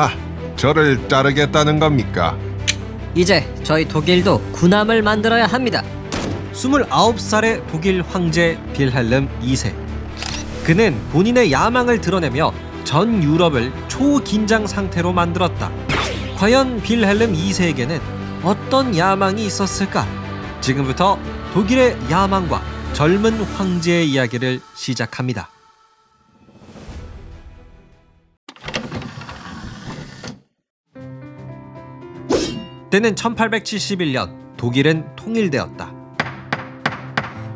하, 저를 자르겠다는 겁니까? 이제 저희 독일도 군함을 만들어야 합니다. 29살의 독일 황제 빌헬름 2세. 그는 본인의 야망을 드러내며 전 유럽을 초긴장 상태로 만들었다. 과연 빌헬름 2세에게는 어떤 야망이 있었을까? 지금부터 독일의 야망과 젊은 황제의 이야기를 시작합니다. 때는 1871년 독일은 통일되었다.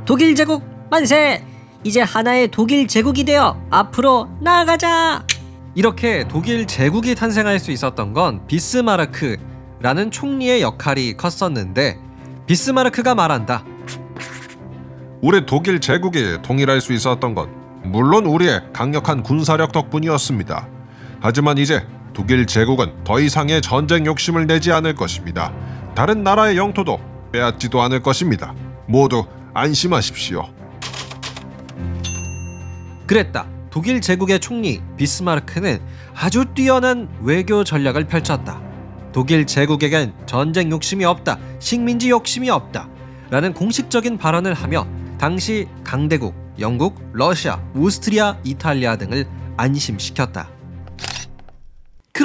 독일 제국 만세! 이제 하나의 독일 제국이 되어 앞으로 나아가자! 이렇게 독일 제국이 탄생할 수 있었던 건 비스마르크라는 총리의 역할이 컸었는데 비스마르크가 말한다. 우리 독일 제국이 통일할 수 있었던 건 물론 우리의 강력한 군사력 덕분이었습니다. 하지만 이제 독일 제국은 더 이상의 전쟁 욕심을 내지 않을 것입니다. 다른 나라의 영토도 빼앗지도 않을 것입니다. 모두 안심하십시오. 그랬다. 독일 제국의 총리 비스마르크는 아주 뛰어난 외교 전략을 펼쳤다. 독일 제국에겐 전쟁 욕심이 없다, 식민지 욕심이 없다. 라는 공식적인 발언을 하며 당시 강대국 영국, 러시아, 오스트리아, 이탈리아 등을 안심시켰다.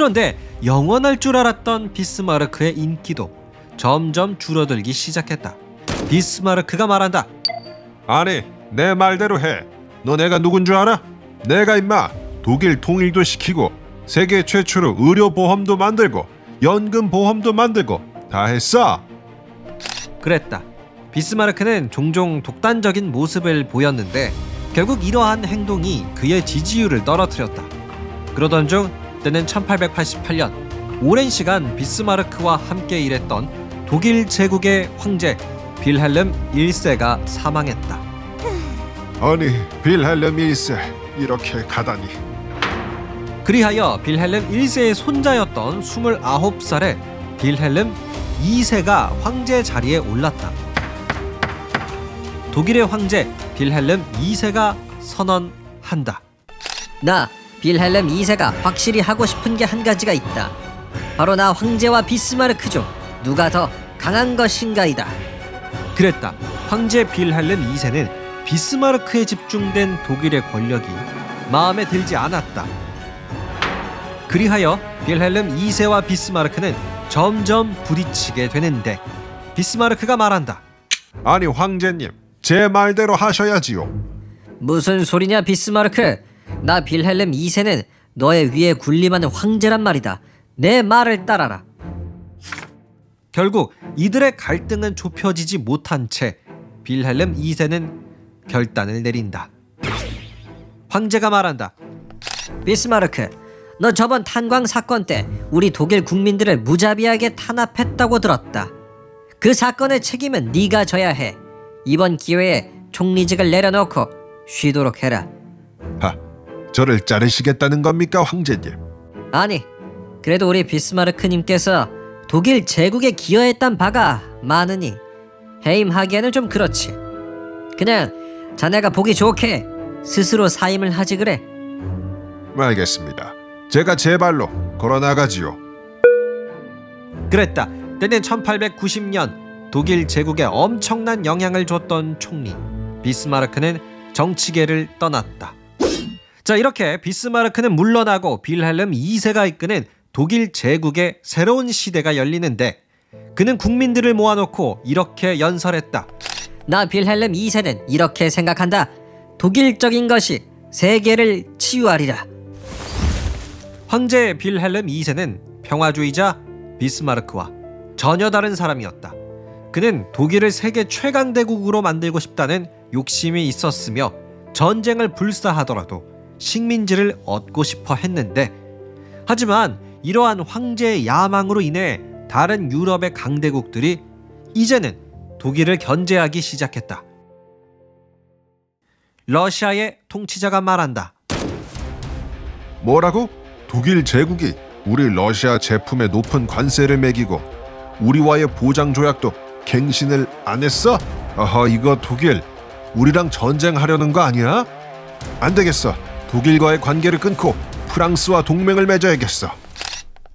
그런데 영원할 줄 알았던 비스마르크의 인기도 점점 줄어들기 시작했다. 비스마르크가 말한다. 아니, 내 말대로 해. 너 내가 누군 줄 알아? 내가 임마 독일 통일도 시키고 세계 최초로 의료 보험도 만들고 연금 보험도 만들고 다 했어. 그랬다. 비스마르크는 종종 독단적인 모습을 보였는데 결국 이러한 행동이 그의 지지율을 떨어뜨렸다. 그러던 중 때는 1888년 오랜 시간 비스마르크와 함께 일했던 독일 제국의 황제 빌헬름 1세가 사망했다. 아니, 빌헬름 1세 이렇게 가다니. 그리하여 빌헬름 1세의 손자였던 29살의 빌헬름 2세가 황제 자리에 올랐다. 독일의 황제 빌헬름 2세가 선언한다. 나 빌헬름 2세가 확실히 하고 싶은 게 한 가지가 있다. 바로 나 황제와 비스마르크 중 누가 더 강한 것인가이다. 그랬다. 황제 빌헬름 2세는 비스마르크에 집중된 독일의 권력이 마음에 들지 않았다. 그리하여 빌헬름 2세와 비스마르크는 점점 부딪히게 되는데 비스마르크가 말한다. 아니 황제님, 제 말대로 하셔야지요. 무슨 소리냐 비스마르크? 나 빌헬름 2세는 너의 위에 군림하는 황제란 말이다. 내 말을 따라라. 결국 이들의 갈등은 좁혀지지 못한 채 빌헬름 2세는 결단을 내린다. 황제가 말한다. 비스마르크, 너 저번 탄광 사건 때 우리 독일 국민들을 무자비하게 탄압했다고 들었다. 그 사건의 책임은 네가 져야 해. 이번 기회에 총리직을 내려놓고 쉬도록 해라. 하, 저를 자르시겠다는 겁니까 황제님? 아니, 그래도 우리 비스마르크님께서 독일 제국에 기여했던 바가 많으니 해임하기에는 좀 그렇지. 그냥 자네가 보기 좋게 스스로 사임을 하지 그래. 알겠습니다. 제가 제 발로 걸어 나가지요. 그랬다. 때는 1890년 독일 제국에 엄청난 영향을 줬던 총리 비스마르크는 정치계를 떠났다. 자 이렇게 비스마르크는 물러나고 빌헬름 2세가 이끄는 독일 제국의 새로운 시대가 열리는데 그는 국민들을 모아놓고 이렇게 연설했다. 나 빌헬름 2세는 이렇게 생각한다. 독일적인 것이 세계를 치유하리라. 황제 빌헬름 2세는 평화주의자 비스마르크와 전혀 다른 사람이었다. 그는 독일을 세계 최강 대국으로 만들고 싶다는 욕심이 있었으며 전쟁을 불사하더라도 식민지를 얻고 싶어 했는데 하지만 이러한 황제의 야망으로 인해 다른 유럽의 강대국들이 이제는 독일을 견제하기 시작했다. 러시아의 통치자가 말한다. 뭐라고? 독일 제국이 우리 러시아 제품에 높은 관세를 매기고 우리와의 보장 조약도 갱신을 안 했어? 어허 이거 독일 우리랑 전쟁하려는 거 아니야? 안 되겠어. 독일과의 관계를 끊고 프랑스와 동맹을 맺어야겠어.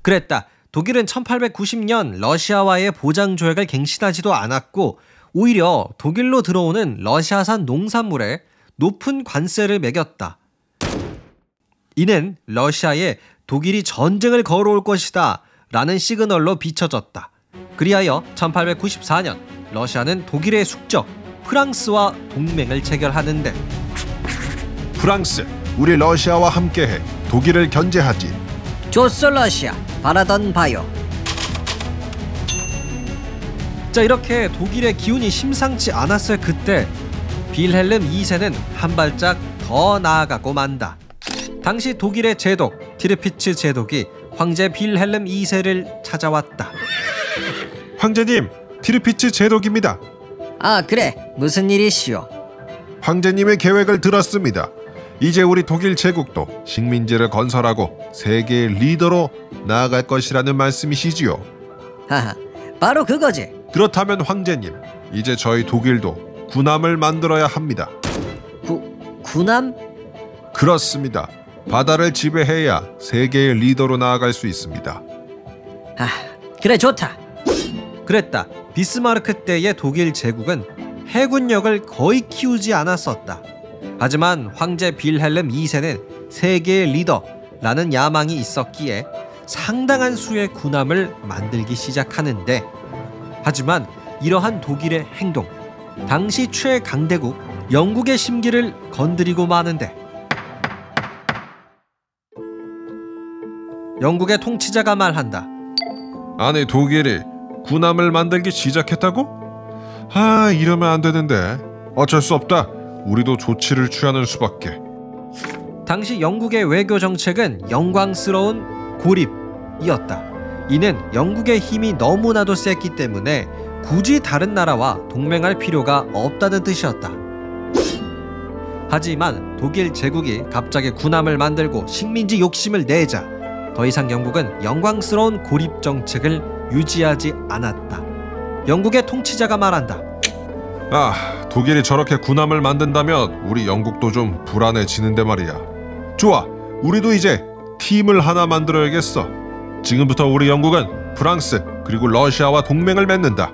그랬다. 독일은 1890년 러시아와의 보장 조약을 갱신하지도 않았고 오히려 독일로 들어오는 러시아산 농산물에 높은 관세를 매겼다. 이는 러시아에 독일이 전쟁을 걸어올 것이다 라는 시그널로 비춰졌다. 그리하여 1894년 러시아는 독일의 숙적 프랑스와 동맹을 체결하는데 프랑스, 우리 러시아와 함께해 독일을 견제하지. 좋소 러시아 바라던 바요 자 이렇게 독일의 기운이 심상치 않았을 그때 빌헬름 2세는 한 발짝 더 나아가고 만다. 당시 독일의 제독 티르피츠 제독이 황제 빌헬름 2세를 찾아왔다. 황제님, 티르피츠 제독입니다. 아 그래 무슨 일이시오 황제님의 계획을 들었습니다. 이제 우리 독일 제국도 식민지를 건설하고 세계의 리더로 나아갈 것이라는 말씀이시지요. 하하 바로 그거지 그렇다면 황제님, 이제 저희 독일도 군함을 만들어야 합니다. 구, 군함? 그렇습니다. 바다를 지배해야 세계의 리더로 나아갈 수 있습니다. 아 그래 좋다 그랬다. 비스마르크 때의 독일 제국은 해군력을 거의 키우지 않았었다. 하지만 황제 빌헬름 2세는 세계의 리더라는 야망이 있었기에 상당한 수의 군함을 만들기 시작하는데 하지만 이러한 독일의 행동 당시 최강대국 영국의 심기를 건드리고 마는데 영국의 통치자가 말한다. 아니 독일이 군함을 만들기 시작했다고? 아 이러면 안 되는데 어쩔 수 없다. 우리도 조치를 취하는 수밖에. 당시 영국의 외교 정책은 영광스러운 고립이었다. 이는 영국의 힘이 너무나도 셌기 때문에 굳이 다른 나라와 동맹할 필요가 없다는 뜻이었다. 하지만 독일 제국이 갑자기 군함을 만들고 식민지 욕심을 내자 더 이상 영국은 영광스러운 고립 정책을 유지하지 않았다. 영국의 통치자가 말한다. 아 독일이 저렇게 군함을 만든다면 우리 영국도 좀 불안해지는데 말이야. 좋아, 우리도 이제 팀을 하나 만들어야겠어. 지금부터 우리 영국은 프랑스 그리고 러시아와 동맹을 맺는다.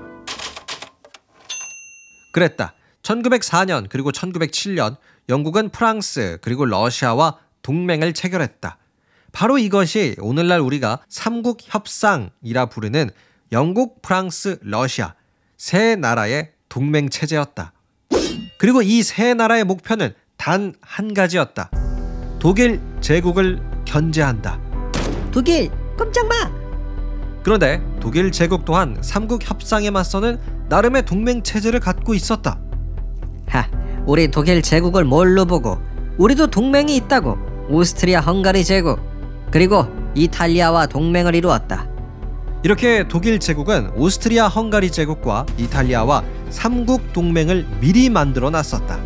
그랬다. 1904년 그리고 1907년 영국은 프랑스 그리고 러시아와 동맹을 체결했다. 바로 이것이 오늘날 우리가 삼국 협상이라 부르는 영국, 프랑스, 러시아 세 나라의 동맹 체제였다. 그리고 이 세 나라의 목표는 단 한 가지였다. 독일 제국을 견제한다. 독일 꼼짝 마 그런데 독일 제국 또한 삼국 협상에 맞서는 나름의 동맹 체제를 갖고 있었다. 하 우리 독일 제국을 뭘로 보고 우리도 동맹이 있다고 오스트리아 헝가리 제국 그리고 이탈리아와 동맹을 이루었다 이렇게 독일 제국은 오스트리아 헝가리 제국과 이탈리아와 삼국 동맹을 미리 만들어 놨었다.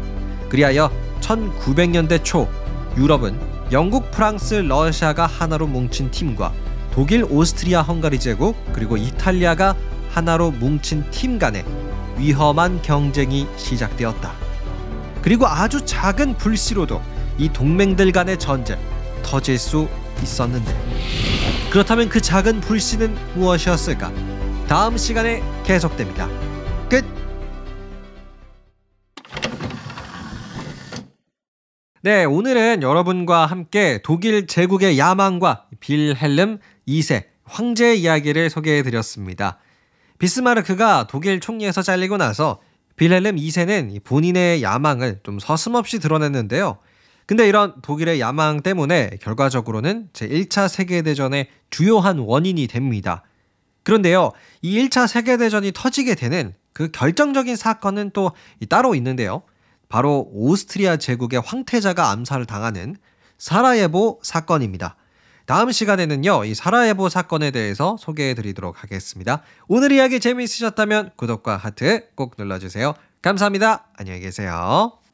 그리하여 1900년대 초 유럽은 영국, 프랑스, 러시아가 하나로 뭉친 팀과 독일, 오스트리아 헝가리 제국 그리고 이탈리아가 하나로 뭉친 팀 간의 위험한 경쟁이 시작되었다. 그리고 아주 작은 불씨로도 이 동맹들 간의 전쟁 터질 수 있었는데 그렇다면 그 작은 불씨는 무엇이었을까? 다음 시간에 계속됩니다. 끝. 네, 오늘은 여러분과 함께 독일 제국의 야망과 빌헬름 2세 황제의 이야기를 소개해 드렸습니다. 비스마르크가 독일 총리에서 잘리고 나서 빌헬름 2세는 본인의 야망을 좀 서슴없이 드러냈는데요. 근데 이런 독일의 야망 때문에 결과적으로는 제1차 세계대전의 주요한 원인이 됩니다. 그런데요, 이 1차 세계대전이 터지게 되는 그 결정적인 사건은 또 따로 있는데요. 바로 오스트리아 제국의 황태자가 암살을 당하는 사라예보 사건입니다. 다음 시간에는요, 이 사라예보 사건에 대해서 소개해 드리도록 하겠습니다. 오늘 이야기 재미있으셨다면 구독과 하트 꼭 눌러주세요. 감사합니다. 안녕히 계세요.